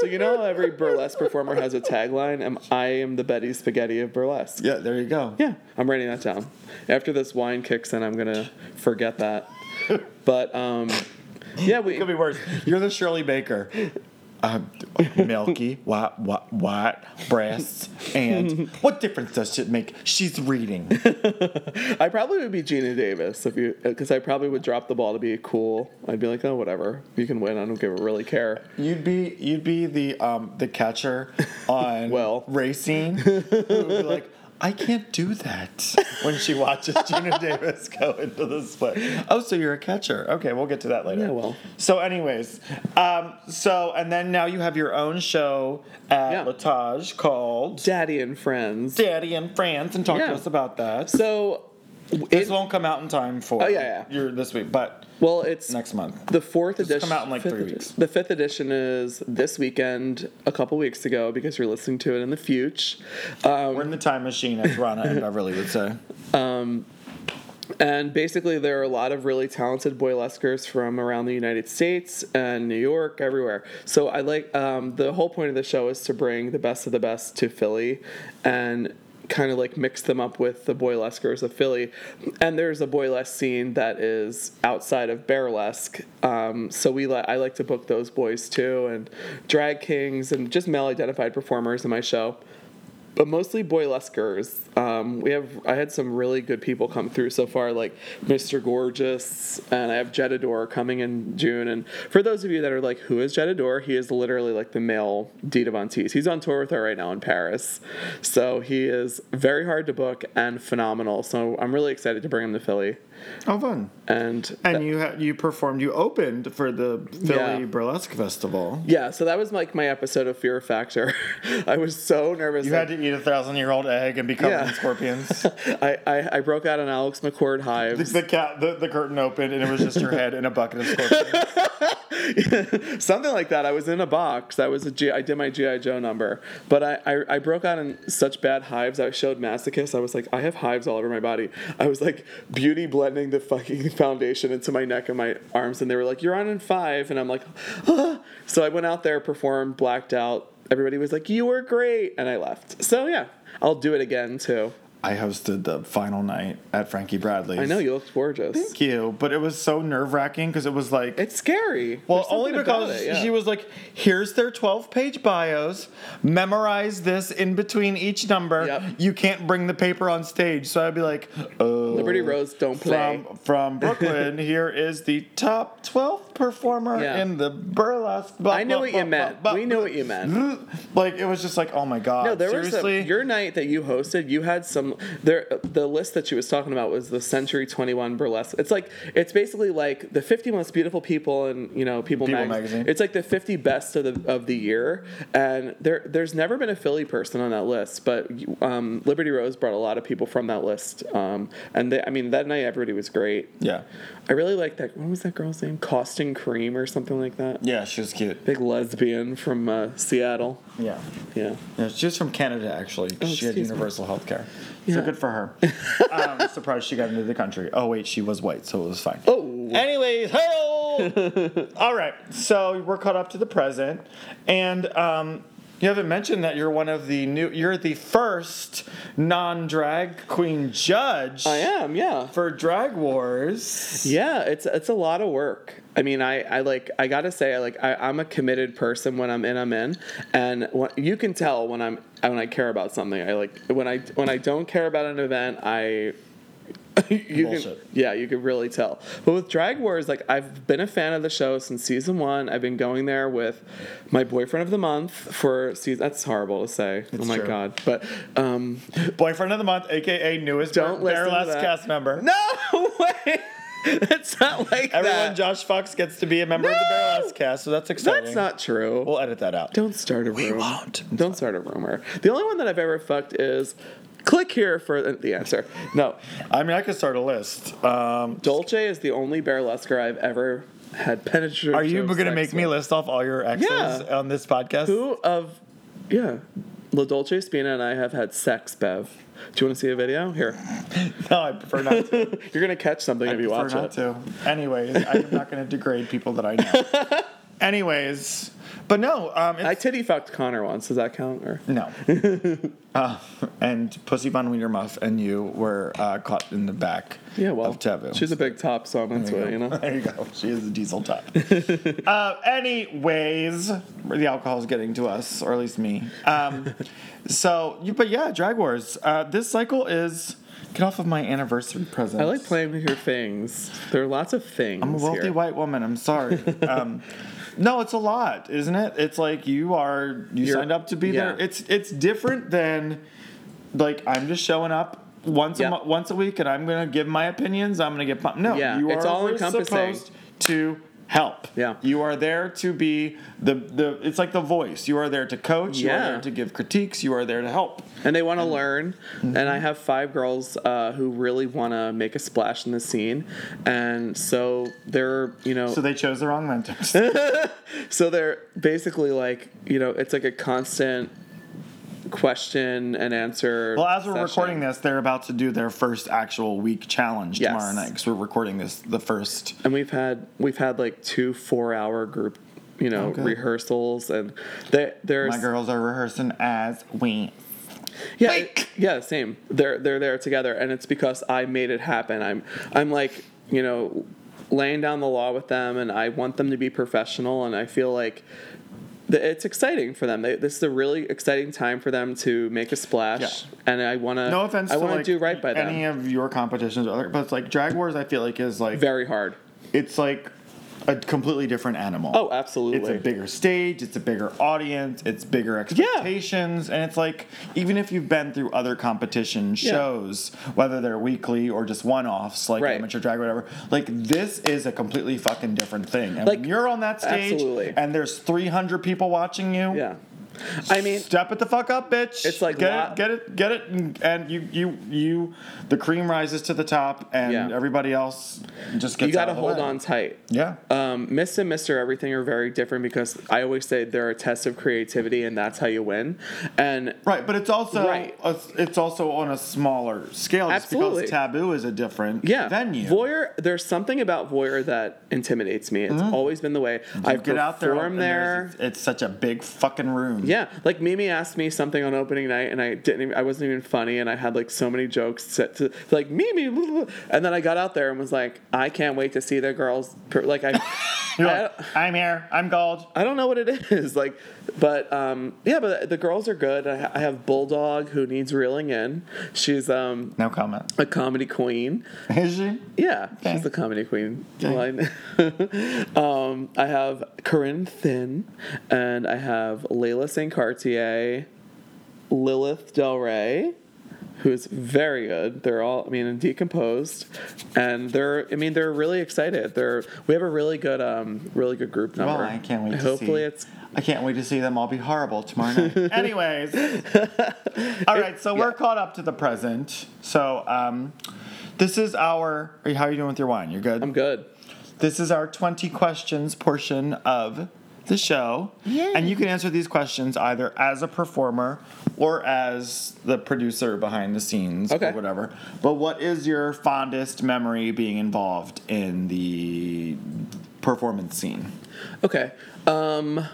Speaker 2: So you know how every burlesque performer has a tagline. Am I am the Betty Spaghetti of burlesque.
Speaker 1: Yeah, there you go.
Speaker 2: Yeah, I'm writing that down. After this wine kicks in, I'm gonna forget that. But um, yeah, we
Speaker 1: It could be worse. You're the Shirley Baker. Uh, milky, what, what, what, breasts, and what difference does it make? She's reading. *laughs*
Speaker 2: I probably would be Geena Davis if you because I probably would drop the ball to be cool. I'd be like, oh whatever, you can win. I don't give a really care.
Speaker 1: You'd be, you'd be the, um, the catcher *laughs* on
Speaker 2: Well.
Speaker 1: racing. *laughs* Who would be like, I can't do that *laughs* when she watches Geena *laughs* Davis go into the split. Oh, so you're a catcher? Okay, we'll get to that later.
Speaker 2: Yeah, well.
Speaker 1: So, anyways, um, so and then now you have your own show at
Speaker 2: Yeah.
Speaker 1: L'Etage called
Speaker 2: Daddy and Friends.
Speaker 1: Daddy and Friends, and talk
Speaker 2: Yeah.
Speaker 1: to us about that.
Speaker 2: So,
Speaker 1: this
Speaker 2: it,
Speaker 1: won't come out in time for
Speaker 2: Oh, yeah, yeah.
Speaker 1: your this week, but
Speaker 2: well, it's
Speaker 1: next month.
Speaker 2: the fourth edition.
Speaker 1: come out in, like, three
Speaker 2: edi-
Speaker 1: weeks.
Speaker 2: The fifth edition is this weekend, a couple weeks ago, because you're listening to it in the future.
Speaker 1: We're in the time machine, as Rana and Beverly would say. *laughs*
Speaker 2: And basically, there are a lot of really talented boylesquers from around the United States and New York, everywhere. So I like um, the whole point of the show is to bring the best of the best to Philly and kind of like mix them up with the boylesquers of Philly. And there's a boylesque scene that is outside of burlesque. Um, so we li- I like to book those boys too, and drag kings and just male-identified performers in my show but mostly boylesquers. Um, we have I had some really good people come through so far, like Mr. Gorgeous, and I have Jett Adore coming in June. And for those of you that are like, who is Jett Adore? He is literally like the male Dita Von Teese. He's on tour with her right now in Paris, so he is very hard to book and phenomenal. So I'm really excited to bring him to Philly.
Speaker 1: Oh, fun!
Speaker 2: And
Speaker 1: And you ha- you performed, you opened for the Philly
Speaker 2: Yeah.
Speaker 1: Burlesque Festival.
Speaker 2: yeah, so that was like my episode of Fear Factor. *laughs* I was so nervous.
Speaker 1: You
Speaker 2: like-
Speaker 1: had to eat a thousand year old egg and be covered
Speaker 2: Yeah.
Speaker 1: in scorpions. *laughs*
Speaker 2: I, I, I broke out an Alex McCord hives.
Speaker 1: the cat, the, the curtain opened and it was just your head in a bucket of scorpions. *laughs*
Speaker 2: something like that. I was in a box. That was a G. I did my GI Joe number, but I, I I broke out in such bad hives. I showed masochist. I was like, I have hives all over my body. I was like beauty the fucking *laughs* foundation into my neck and my arms, and they were like, "You're on in five. and I'm like, ah. so I went out there, performed, blacked out. Everybody was like, "You were great," and I left. So yeah, I'll do it again too.
Speaker 1: I hosted the final night at Frankie Bradley's.
Speaker 2: I know you looked gorgeous.
Speaker 1: Thank you, but it was so nerve wracking because it was like.
Speaker 2: It's scary.
Speaker 1: well, only because
Speaker 2: it, yeah.
Speaker 1: she was like, "Here's their 12-page bios. Memorize this in between each number.
Speaker 2: Yep.
Speaker 1: You can't bring the paper on stage." So I'd be like, "Oh,
Speaker 2: Liberty Rose, don't play.
Speaker 1: From from *laughs* Brooklyn, here is the top 12th performer
Speaker 2: Yeah.
Speaker 1: in the burlesque." blah,
Speaker 2: I know
Speaker 1: blah,
Speaker 2: what
Speaker 1: blah,
Speaker 2: you meant. We knew what you meant.
Speaker 1: Like it was just like, "Oh my god!"
Speaker 2: No, there was
Speaker 1: seriously.
Speaker 2: some, your night that you hosted. You had some there. The list that she was talking about was the Century Twenty One burlesque. It's like it's basically like the fifty most beautiful people in you know People,
Speaker 1: People
Speaker 2: Mag-
Speaker 1: magazine.
Speaker 2: It's like the fifty best of the of the year, and there there's never been a Philly person on that list. But um, Liberty Rose brought a lot of people from that list, um, and they, I mean that night everybody was great.
Speaker 1: yeah,
Speaker 2: I really like that. What was that girl's name? Costing Cream or something like that.
Speaker 1: yeah, she was cute.
Speaker 2: Big lesbian from uh, Seattle.
Speaker 1: Yeah.
Speaker 2: Yeah.
Speaker 1: Yeah, she was from Canada actually. she had
Speaker 2: Oh, excuse me.
Speaker 1: universal health care.
Speaker 2: Yeah.
Speaker 1: So good for her. I'm *laughs* surprised she got into the country. Oh wait, she was white, so it was fine.
Speaker 2: Oh.
Speaker 1: Anyways, hello. *laughs* All right, so we're caught up to the present, and um, You haven't mentioned that you're one of the new. You're the first non-drag queen judge.
Speaker 2: I am, yeah.
Speaker 1: for Drag Wars.
Speaker 2: Yeah, it's it's a lot of work. I mean, I, I like I gotta say, like I, I'm a committed person. When I'm in, I'm in, and what, you can tell when I'm when I care about something. I like when I when I don't care about an event, I *laughs* you
Speaker 1: Bullshit.
Speaker 2: can yeah you can really tell but with drag wars like i've been a fan of the show since season one i've been going there with my boyfriend of the month for season that's horrible to say oh my
Speaker 1: true.
Speaker 2: god but um
Speaker 1: Boyfriend of the month, aka newest
Speaker 2: Don't listen to
Speaker 1: Bearlesque
Speaker 2: that.
Speaker 1: cast member.
Speaker 2: no *laughs* way that's not like
Speaker 1: Everyone,
Speaker 2: that
Speaker 1: Josh Fox gets to be a member of the
Speaker 2: No!
Speaker 1: Bearlesque cast, so that's exciting.
Speaker 2: that's not true
Speaker 1: We'll edit that out.
Speaker 2: Don't start a rumor.
Speaker 1: won't.
Speaker 2: Don't start a rumor. The only one that I've ever fucked is click here for the answer. No,
Speaker 1: I mean, I could start a list. Um,
Speaker 2: Dolce is the only burlesquer I've ever had penetrative.
Speaker 1: are you going to make me list off all your exes
Speaker 2: Yeah.
Speaker 1: on this podcast?
Speaker 2: Who of yeah, La Dolce Spina and I have had sex, Bev. Do you want to see a video? Here, *laughs*
Speaker 1: No, I prefer not to. *laughs*
Speaker 2: you're gonna catch something
Speaker 1: I
Speaker 2: if you
Speaker 1: prefer
Speaker 2: watch
Speaker 1: not
Speaker 2: it.
Speaker 1: to. Anyways, I'm not going *laughs* to degrade people that I know. Anyways, but no, um,
Speaker 2: I titty fucked Connor once. Does that count? Or
Speaker 1: no. *laughs* uh, and Pussy Von Wiener Muff and you were uh, caught in the back
Speaker 2: yeah, well,
Speaker 1: of Tabu.
Speaker 2: she's a big top, so I'm into it. You know. *laughs*
Speaker 1: There you go. She is a diesel top. *laughs* uh, anyways, the alcohol is getting to us, or at least me. Um, so, you- but yeah, Drag Wars. Uh, this cycle is get off of my anniversary present.
Speaker 2: I like playing with your things. There are lots of things.
Speaker 1: I'm a wealthy
Speaker 2: here.
Speaker 1: white woman. I'm sorry. um, no, it's a lot, isn't it? It's like you are you
Speaker 2: You're-
Speaker 1: signed up to be
Speaker 2: yeah.
Speaker 1: there. It's it's different than like I'm just showing up once
Speaker 2: Yeah.
Speaker 1: a once a week and I'm gonna give my opinions. I'm gonna get pumped. No,
Speaker 2: Yeah,
Speaker 1: you
Speaker 2: it's
Speaker 1: are
Speaker 2: all encompassing.
Speaker 1: supposed to help.
Speaker 2: Yeah.
Speaker 1: you are there to be the the. It's like the voice. You are there to coach. You are
Speaker 2: Yeah.
Speaker 1: there to give critiques. You are there to help.
Speaker 2: and they want to learn.
Speaker 1: Mm-hmm.
Speaker 2: And I have five girls uh, who really want to make a splash in the scene, and so they're you know
Speaker 1: So they chose the wrong mentors. *laughs*
Speaker 2: so they're basically like you know it's like a constant question and answer.
Speaker 1: Well, as we're
Speaker 2: session.
Speaker 1: recording this, they're about to do their first actual week challenge
Speaker 2: Yes.
Speaker 1: tomorrow night because we're recording this the first.
Speaker 2: and we've had we've had like two four hour group you know
Speaker 1: Okay.
Speaker 2: rehearsals and they there's
Speaker 1: My girls are rehearsing as we.
Speaker 2: Yeah, it- yeah, same. They're they're there together, and it's because I made it happen. I'm I'm like you know laying down the law with them, and I want them to be professional, and I feel like. It's exciting for them. They, this is a really exciting time for them to make a splash,
Speaker 1: Yeah.
Speaker 2: and I want to.
Speaker 1: No offense
Speaker 2: I want to
Speaker 1: like
Speaker 2: do right by them.
Speaker 1: any of your competitions, or other, but it's like Drag Wars. I feel like is like
Speaker 2: Very hard.
Speaker 1: it's like a completely different animal.
Speaker 2: Oh, absolutely.
Speaker 1: It's a bigger stage, it's a bigger audience, it's bigger expectations, and it's like even if you've been through other competition
Speaker 2: Yeah.
Speaker 1: shows, whether they're weekly or just one-offs like
Speaker 2: Right.
Speaker 1: amateur drag or whatever, like this is a completely fucking different thing. And
Speaker 2: Like,
Speaker 1: when you're on that stage
Speaker 2: absolutely.
Speaker 1: and there's 300 people watching you,
Speaker 2: Yeah, I mean,
Speaker 1: step it the fuck up, bitch.
Speaker 2: It's like
Speaker 1: get
Speaker 2: lot-
Speaker 1: it, get it, get it, and, and you, you, you, the cream rises to the top, and
Speaker 2: Yeah.
Speaker 1: everybody else just gets.
Speaker 2: you got to hold
Speaker 1: way.
Speaker 2: on tight.
Speaker 1: Yeah.
Speaker 2: Um, Miss and Mister Everything are very different because I always say they're a test of creativity, and that's how you win. And
Speaker 1: Right, but it's also
Speaker 2: Right.
Speaker 1: a- it's also on a smaller scale just
Speaker 2: Absolutely.
Speaker 1: because Tabu is a different
Speaker 2: yeah,
Speaker 1: venue.
Speaker 2: Voyeur. There's something about Voyeur that intimidates me. It's always been the way I
Speaker 1: Mm-hmm. get out there,
Speaker 2: there.
Speaker 1: there's- It's such a big fucking room.
Speaker 2: Yeah, like Mimi asked me something on opening night, and I didn't. Even, I wasn't even funny, and I had like so many jokes set to like Mimi, and then I got out there and was like, I can't wait to see the girls. Per, like I,
Speaker 1: You're like, I'm here. I'm gold.
Speaker 2: I don't know what it *laughs* is like, but um, yeah, but the girls are good. I, I have Bulldog who needs reeling in. She's um
Speaker 1: No comment.
Speaker 2: a comedy queen.
Speaker 1: Is she?
Speaker 2: Yeah,
Speaker 1: Okay.
Speaker 2: she's the comedy queen.
Speaker 1: Okay. *laughs*
Speaker 2: um, I have Corinne Thin, and I have Layla St. Cartier, Lilith Del Rey, who's very good. They're all, I mean, decomposed, and they're, I mean, they're really excited. They're, we have a really good, um, really good group number.
Speaker 1: Well, I can't wait to
Speaker 2: Hopefully,
Speaker 1: see.
Speaker 2: it's
Speaker 1: I can't wait to see them all be horrible tomorrow night. *laughs* Anyways, *laughs* all right. So we're
Speaker 2: yeah.
Speaker 1: caught up to the present. So um, this is our. are you- How are you doing with your wine? You're good.
Speaker 2: I'm good.
Speaker 1: This is our 20 questions portion of the show. And you can answer these questions either as a performer or as the producer behind the scenes
Speaker 2: Okay.
Speaker 1: or whatever. But what is your fondest memory being involved in the performance scene?
Speaker 2: Okay. Um,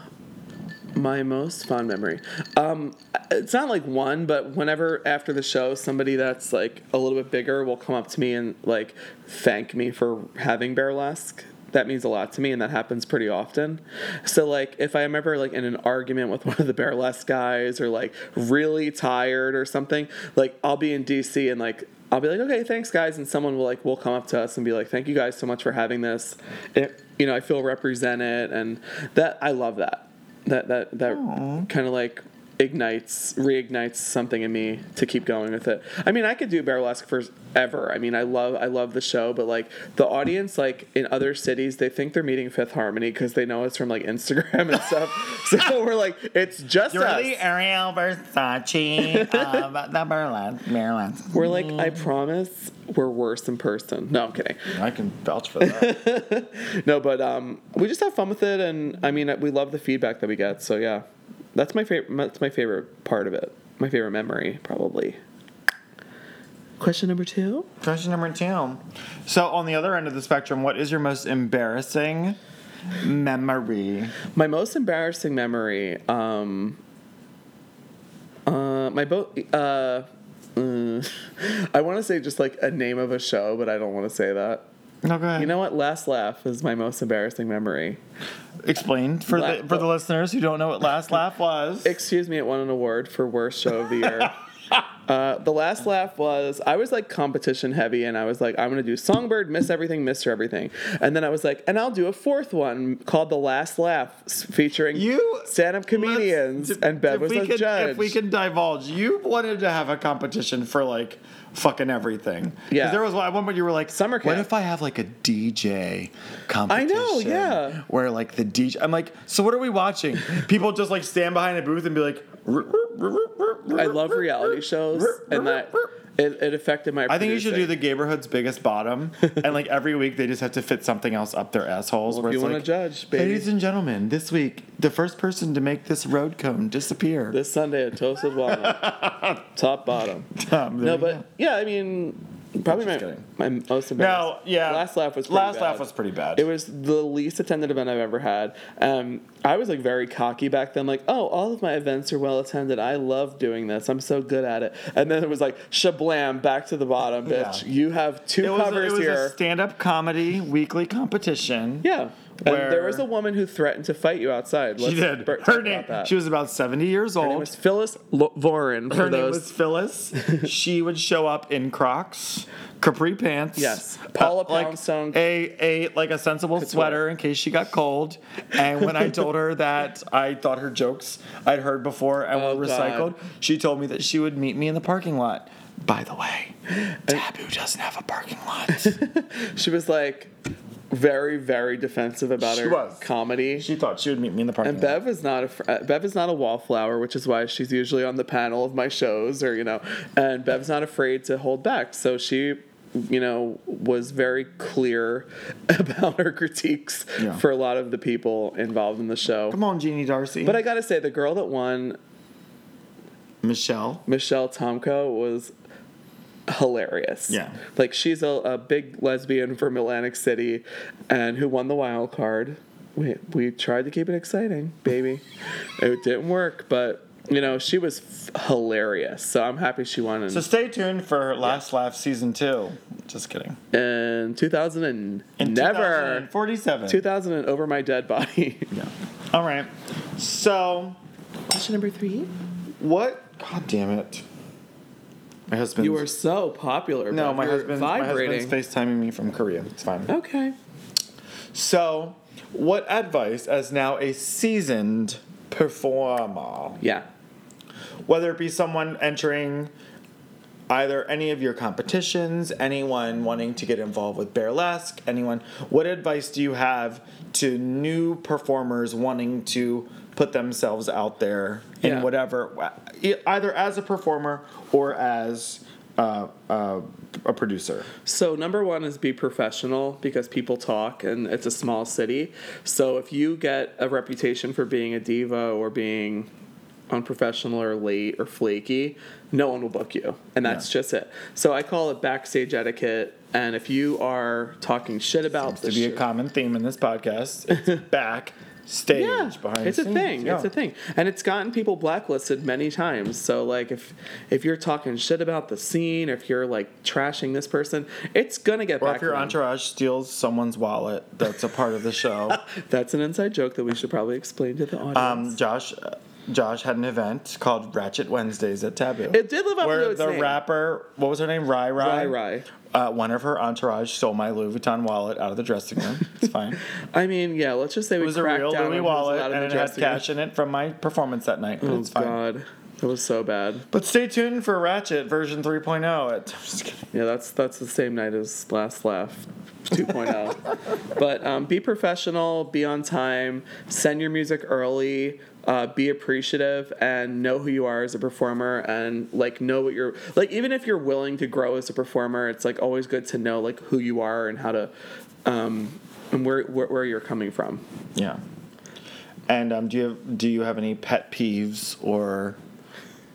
Speaker 2: My most fond memory. Um, it's not like one, but whenever after the show, somebody that's like a little bit bigger will come up to me and like thank me for having Bearlesque. That means a lot to me, and that happens pretty often. So, like, if I'm ever like in an argument with *laughs* one of the Bearlesque guys, or like really tired or something, like I'll be in DC and like I'll be like, okay, thanks guys, and someone will like will come up to us and be like, thank you guys so much for having this. It, you know, I feel represented, and that I love that. That that that kind of like ignites reignites something in me to keep going with it. I mean, I could do burlesque forever. I mean, I love I love the show, but like the audience like in other cities, they think they're meeting Fifth Harmony because they know it's from like Instagram and stuff. *laughs* so we're like, it's just
Speaker 1: You're
Speaker 2: us.
Speaker 1: the Ariel Versace of the burlesque. burlesque.
Speaker 2: We're like, I promise, we're worse in person. No, I'm kidding.
Speaker 1: I can vouch for that. *laughs*
Speaker 2: No, but um, we just have fun with it, and I mean, we love the feedback that we get. So yeah, that's my favorite. That's my favorite part of it. My favorite memory, probably. Question number two.
Speaker 1: Question number two. So, on the other end of the spectrum, what is your most embarrassing memory?
Speaker 2: My most embarrassing memory. Um, uh, my boat. Uh, uh, *laughs* I want to say just like a name of a show, but I don't want to say that.
Speaker 1: Okay.
Speaker 2: You know what? Last laugh is my most embarrassing memory.
Speaker 1: explain for
Speaker 2: La-
Speaker 1: the for the listeners who don't know what Last *laughs* Laugh was.
Speaker 2: Excuse me, it won an award for worst show of the year. *laughs* uh, the last laugh was I was like competition heavy, and I was like, I'm gonna do Songbird, Miss Everything, Mister Everything, and then I was like, and I'll do a fourth one called The Last Laugh, featuring
Speaker 1: You-
Speaker 2: stand-up comedians,
Speaker 1: Let's-
Speaker 2: and Bev
Speaker 1: if
Speaker 2: was
Speaker 1: we
Speaker 2: a
Speaker 1: can,
Speaker 2: judge.
Speaker 1: If we can divulge, you wanted to have a competition for like fucking everything.
Speaker 2: Yeah.
Speaker 1: There was one where you were like,
Speaker 2: Summer camp.
Speaker 1: What if I have like a DJ competition?
Speaker 2: I know, yeah.
Speaker 1: Where like the DJ, I'm like, so what are we watching? People just like stand behind a booth and be like,
Speaker 2: I love reality shows, and that it, it affected my.
Speaker 1: I think you should do the neighborhood's biggest bottom, and like *laughs* every week they just have to fit something else up their assholes.
Speaker 2: Well,
Speaker 1: where
Speaker 2: if you wanna
Speaker 1: like,
Speaker 2: judge, baby.
Speaker 1: ladies and gentlemen, this week the first person to make this road cone disappear.
Speaker 2: this Sunday at Toasted Walnut, *laughs* top bottom.
Speaker 1: There
Speaker 2: No,
Speaker 1: you
Speaker 2: but
Speaker 1: go.
Speaker 2: yeah, I mean, probably my,
Speaker 1: Just kidding.
Speaker 2: my most embarrassing.
Speaker 1: No, yeah.
Speaker 2: Last laugh was pretty
Speaker 1: Last
Speaker 2: bad.
Speaker 1: laugh was pretty bad.
Speaker 2: It was the least attended event I've ever had. Um, I was like very cocky back then, like, oh, all of my events are well attended. I love doing this. I'm so good at it. And then it was like, shablam, back to the bottom, bitch.
Speaker 1: Yeah.
Speaker 2: You have two
Speaker 1: It was, a,
Speaker 2: covers
Speaker 1: it was
Speaker 2: here.
Speaker 1: a stand-up comedy weekly competition.
Speaker 2: yeah. And there was a woman who threatened to fight you outside.
Speaker 1: She
Speaker 2: Let's
Speaker 1: did.
Speaker 2: bur- talk
Speaker 1: Her name. She was about seventy years
Speaker 2: Her name
Speaker 1: old.
Speaker 2: was Phyllis. For
Speaker 1: Her name was Phyllis. *laughs* she would show up in Crocs, capri pants.
Speaker 2: Yes. Paula
Speaker 1: like
Speaker 2: Poundstone.
Speaker 1: A a like a sensible sweater in case she got cold. And when I told her that I thought her jokes I'd heard before and
Speaker 2: Oh,
Speaker 1: were
Speaker 2: God.
Speaker 1: recycled, she told me that she would meet me in the parking lot. By the way, Tabu doesn't have a parking lot. *laughs*
Speaker 2: she was like very, very defensive about
Speaker 1: She
Speaker 2: her
Speaker 1: was.
Speaker 2: comedy.
Speaker 1: she thought she would meet me in the parking
Speaker 2: And
Speaker 1: lot.
Speaker 2: Bev is not a fr- uh, Bev is not a wallflower, which is why she's usually on the panel of my shows, or you know. And Bev's not afraid to hold back, so she, you know, was very clear *laughs* about her critiques
Speaker 1: Yeah.
Speaker 2: for a lot of the people involved in the show.
Speaker 1: Come on, Jeannie Darcy.
Speaker 2: But I gotta say, the girl that won,
Speaker 1: Michelle.
Speaker 2: Michelle Tomko, was hilarious.
Speaker 1: Yeah.
Speaker 2: like she's a, a big lesbian from Atlantic City, and who won the wild card. We we tried to keep it exciting, baby. *laughs* it didn't work, but you know she was f- hilarious. So I'm happy she won in,
Speaker 1: So stay tuned for Last Laugh season two. Just kidding.
Speaker 2: in 2000 and
Speaker 1: In
Speaker 2: never
Speaker 1: 47.
Speaker 2: 2000 and over my dead body. *laughs*
Speaker 1: Yeah. All right. So
Speaker 2: Question number three.
Speaker 1: what? God damn it. My husband.
Speaker 2: You are so popular.
Speaker 1: no, my husband. My
Speaker 2: vibrating.
Speaker 1: husband's FaceTiming me from Korea. It's fine.
Speaker 2: okay.
Speaker 1: So, what advice, as now a seasoned performer,
Speaker 2: Yeah.
Speaker 1: whether it be someone entering either any of your competitions, anyone wanting to get involved with burlesque, anyone, what advice do you have to new performers wanting to put themselves out there in
Speaker 2: Yeah.
Speaker 1: whatever, e- either as a performer or as uh, uh, a producer?
Speaker 2: So number one is be professional because people talk and it's a small city. So if you get a reputation for being a diva or being unprofessional or late or flaky, no one will book you. And that's
Speaker 1: Yeah.
Speaker 2: just it. So I call it backstage etiquette. And if you are talking shit about
Speaker 1: to
Speaker 2: the
Speaker 1: be a common theme in this podcast. It's *laughs* stage
Speaker 2: Yeah,
Speaker 1: behind
Speaker 2: it's a
Speaker 1: scenes.
Speaker 2: thing.
Speaker 1: Yeah.
Speaker 2: It's a thing, and it's gotten people blacklisted many times. So like, if if you're talking shit about the scene, if you're like trashing this person, it's gonna get
Speaker 1: Or
Speaker 2: back.
Speaker 1: if your entourage steals someone's wallet, that's a part of the show. *laughs*
Speaker 2: That's an inside joke that we should probably explain to the audience.
Speaker 1: Um, Josh, Josh had an event called Ratchet Wednesdays at Tabu.
Speaker 2: it did live up to
Speaker 1: where
Speaker 2: its
Speaker 1: the
Speaker 2: name.
Speaker 1: rapper, what was her name? Rai Rai.
Speaker 2: Rai Rai.
Speaker 1: Uh, one of her entourage stole my Louis Vuitton wallet out of the dressing room. It's fine. *laughs*
Speaker 2: I mean, yeah. Let's just say
Speaker 1: It
Speaker 2: we
Speaker 1: was a
Speaker 2: cracked
Speaker 1: real
Speaker 2: down
Speaker 1: Louis wallet,
Speaker 2: allowed in
Speaker 1: and
Speaker 2: the
Speaker 1: it had
Speaker 2: dressing room.
Speaker 1: cash in it from my performance that night. But
Speaker 2: Oh
Speaker 1: it's fine.
Speaker 2: God, that was so bad.
Speaker 1: But stay tuned for Ratchet version 3.0. At, *laughs* I'm just kidding.
Speaker 2: Yeah, that's that's the same night as Last Laugh 2.0. *laughs* but um, be professional, be on time, send your music early, uh, be appreciative, and know who you are as a performer, and like know what you're like. Even if you're willing to grow as a performer, it's like always good to know like who you are and how to, um, and where where, where you're coming from.
Speaker 1: Yeah. And um, do you have, do you have any pet peeves or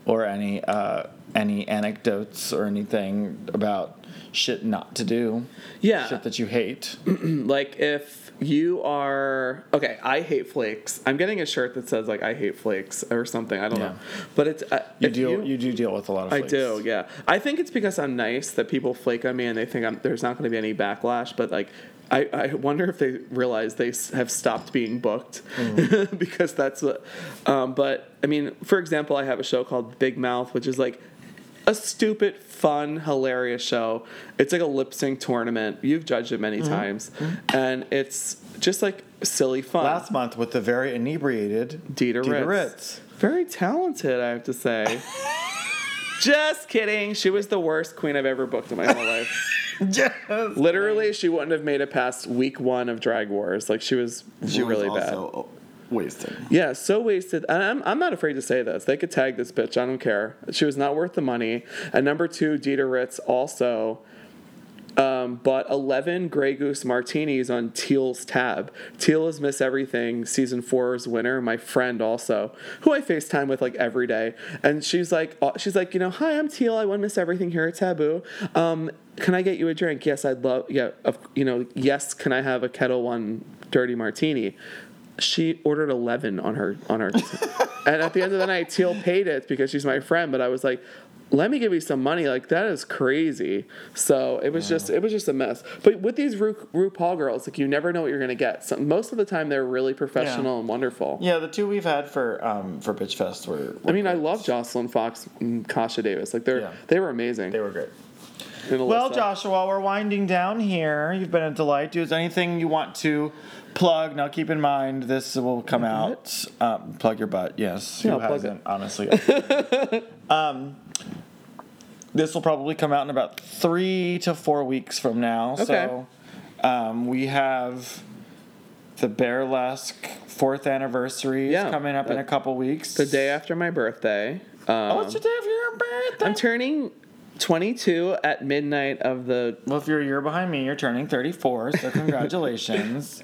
Speaker 1: or any uh, any anecdotes or anything about shit not to do?
Speaker 2: Yeah.
Speaker 1: Shit that you hate. *clears throat*
Speaker 2: like if you are okay i hate flakes i'm getting a shirt that says like i hate flakes or something i don't
Speaker 1: Yeah.
Speaker 2: know but it's uh,
Speaker 1: You deal you, do deal with a lot of.
Speaker 2: I do, yeah. I think it's because I'm nice that people flake on me and they think I'm, there's not going to be any backlash. But like, I, I wonder if they realize they have stopped being booked
Speaker 1: Mm. *laughs*
Speaker 2: because that's what. Um, but I mean, for example, I have a show called Big Mouth, which is like a stupid, fun, hilarious show. It's like a lip sync tournament. You've judged it many
Speaker 1: Mm-hmm.
Speaker 2: times, and it's just like silly fun.
Speaker 1: Last month with the very inebriated
Speaker 2: Dieter,
Speaker 1: Dieter
Speaker 2: Ritz.
Speaker 1: Ritz.
Speaker 2: Very talented, I have to say. *laughs* Just kidding. She was the worst queen I've ever booked in my whole life. *laughs* Literally, she wouldn't have made it past week one of Drag Wars. Like she was
Speaker 1: She
Speaker 2: really
Speaker 1: was
Speaker 2: bad.
Speaker 1: Wasted.
Speaker 2: Yeah, so wasted. And I'm, I'm not afraid to say this. They could tag this bitch. I don't care. She was not worth the money. And number two, Dieter Ritz also um, bought 11 Grey Goose martinis on Teal's tab. Teal is Miss Everything, season four's winner, my friend also, who I FaceTime with like every day. And she's like, uh, she's like, you know, hi, I'm Teal. I won Miss Everything here at Tabu. Um, can I get you a drink? Yes, I'd love, yeah, you know, yes, can I have a Ketel One dirty martini? She ordered 11 on her on her *laughs* and at the end of the night teal paid it because she's my friend but i was like let me give you some money like that is crazy so it was just it was just a mess but with these Ru- rupaul girls like you never know what you're gonna get so most of the time they're really professional
Speaker 1: Yeah.
Speaker 2: and wonderful
Speaker 1: Yeah, the two we've had for um, for Bitch Fest were.
Speaker 2: i mean i love jocelyn fox and kasha davis like they're
Speaker 1: Yeah.
Speaker 2: they were amazing
Speaker 1: They were great. Well, Joshua, we're winding down here, you've been a delight. Do is anything you want to plug? Now, keep in mind this will come out. Um, plug your butt. Yes,
Speaker 2: Yeah,
Speaker 1: who
Speaker 2: plug
Speaker 1: hasn't? Honestly, *laughs* um, this will probably come out in about three to four weeks from now.
Speaker 2: Okay.
Speaker 1: So, um, we have the Burlesque fourth anniversary is
Speaker 2: Yeah,
Speaker 1: coming up in a couple weeks.
Speaker 2: the day after my birthday um,
Speaker 1: Oh, what's the day of your birthday?
Speaker 2: i'm turning 22 at midnight of the
Speaker 1: Well, if you're a year behind me, you're turning 34, so *laughs* congratulations.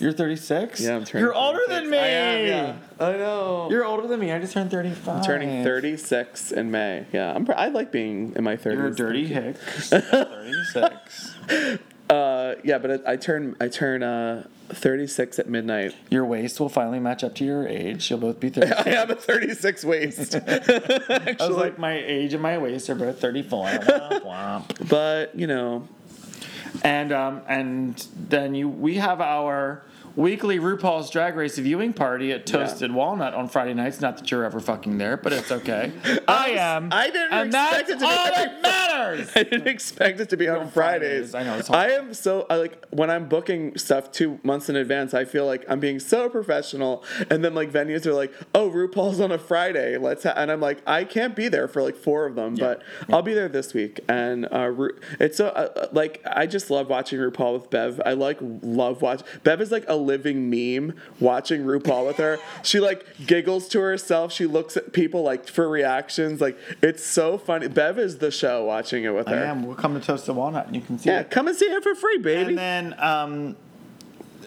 Speaker 1: You're 36?
Speaker 2: yeah i'm turning
Speaker 1: You're older than me!
Speaker 2: I am, yeah. i know
Speaker 1: You're older than me. I just turned 35.
Speaker 2: I'm turning 36 in May. Yeah, I'm. pr- I like being in my 30s.
Speaker 1: You're a dirty hick. *laughs* 36. *laughs*
Speaker 2: Uh, yeah, but it, I turn. I turn uh 36 at midnight.
Speaker 1: Your waist will finally match up to your age. You'll both be *laughs* 36.
Speaker 2: I have a 36 waist. *laughs*
Speaker 1: I was like, my age and my waist are both 34. Womp womp.
Speaker 2: but you know,
Speaker 1: and um, and then you we have our weekly RuPaul's Drag Race viewing party at Toasted Walnut on Friday nights. Not that you're ever fucking there, but it's okay. *laughs* I am.
Speaker 2: I didn't
Speaker 1: and
Speaker 2: expect it to be
Speaker 1: all that matters. *laughs*
Speaker 2: I didn't expect it to be on
Speaker 1: on Fridays.
Speaker 2: Fridays.
Speaker 1: I know, it's
Speaker 2: I am so I like when I'm booking stuff two months in advance. I feel like I'm being so professional, and then like venues are like, "Oh, RuPaul's on a Friday. Let's," ha-. and I'm like, I can't be there for like four of them, but I'll be there this week. And uh, Ru- it's so uh, like I just love watching RuPaul with Bev. I like love watch. Bev is like a living meme. Watching RuPaul with her, she like giggles to herself. She looks at people like for reactions. Like it's so funny. Bev is the show watching it with
Speaker 1: I
Speaker 2: her.
Speaker 1: am. We'll come to Toasted Walnut and you can see it.
Speaker 2: Yeah,
Speaker 1: it.
Speaker 2: come and see it for free, baby.
Speaker 1: And then um,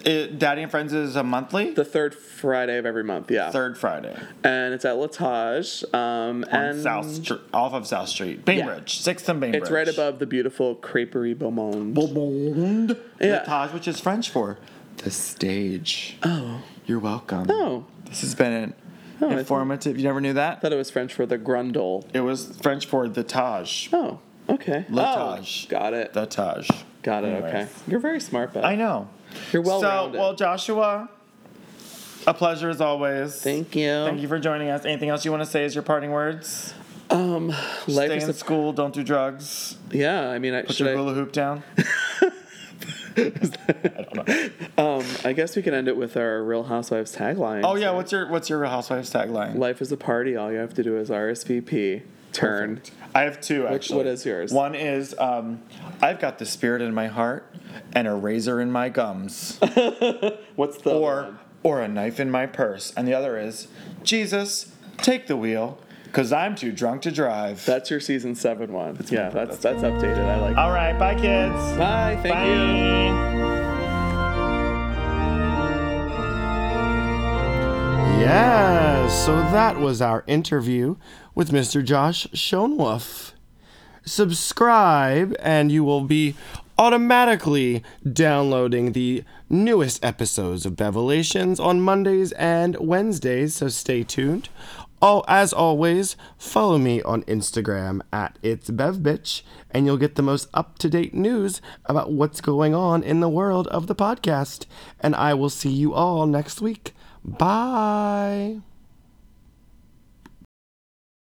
Speaker 1: it, Daddy and Friends is a monthly
Speaker 2: the third Friday of every month, yeah.
Speaker 1: third Friday
Speaker 2: And it's at L'Etage. Um,
Speaker 1: on
Speaker 2: and
Speaker 1: South Street, off of South Street, Bainbridge, Sixth and Bainbridge.
Speaker 2: it's right above the beautiful Creperie Beau Monde.
Speaker 1: Beaumont.
Speaker 2: Yeah.
Speaker 1: L'Etage, which is French for the stage.
Speaker 2: Oh.
Speaker 1: You're welcome.
Speaker 2: Oh.
Speaker 1: This has been an
Speaker 2: Oh,
Speaker 1: informative. You never knew that?
Speaker 2: I thought it was French for the grundle.
Speaker 1: It was French for the Taj.
Speaker 2: Oh. Okay.
Speaker 1: Le
Speaker 2: oh,
Speaker 1: Taj.
Speaker 2: Got it.
Speaker 1: The Taj.
Speaker 2: got it.
Speaker 1: Anyways.
Speaker 2: Okay. You're very smart, Ben.
Speaker 1: I know.
Speaker 2: You're well
Speaker 1: So, well, Joshua, a pleasure as always.
Speaker 2: Thank you.
Speaker 1: Thank you for joining us. Anything else you want to say as your parting words?
Speaker 2: Um, life
Speaker 1: Stay
Speaker 2: is
Speaker 1: in
Speaker 2: a
Speaker 1: school. Don't do drugs.
Speaker 2: yeah. I mean, I,
Speaker 1: Put
Speaker 2: should
Speaker 1: your
Speaker 2: I,
Speaker 1: hula hoop down. *laughs* *laughs*
Speaker 2: um, I guess we can end it with our Real Housewives tagline.
Speaker 1: Oh yeah. What's your What's your Real Housewives tagline?
Speaker 2: Life is a party. All you have to do is RSVP. Turn.
Speaker 1: I have two actually.
Speaker 2: what is yours?
Speaker 1: One is um, I've got the spirit in my heart and a razor in my gums, *laughs*
Speaker 2: What's the
Speaker 1: or or a knife in my purse, and the other is Jesus, take the wheel, cause I'm too drunk to drive.
Speaker 2: That's your season seven one. yeah, that's that's updated. I like.
Speaker 1: All right. Bye, kids.
Speaker 2: Bye. Thank
Speaker 1: Bye.
Speaker 2: you.
Speaker 3: Yeah, so that was our interview with Mr. Josh Schoenwolf. Subscribe, and you will be automatically downloading the newest episodes of Bevelations on Mondays and Wednesdays, so stay tuned. Oh, as always, follow me on Instagram at It's BevBitch, and you'll get the most up to date news about what's going on in the world of the podcast. And I will see you all next week. Bye.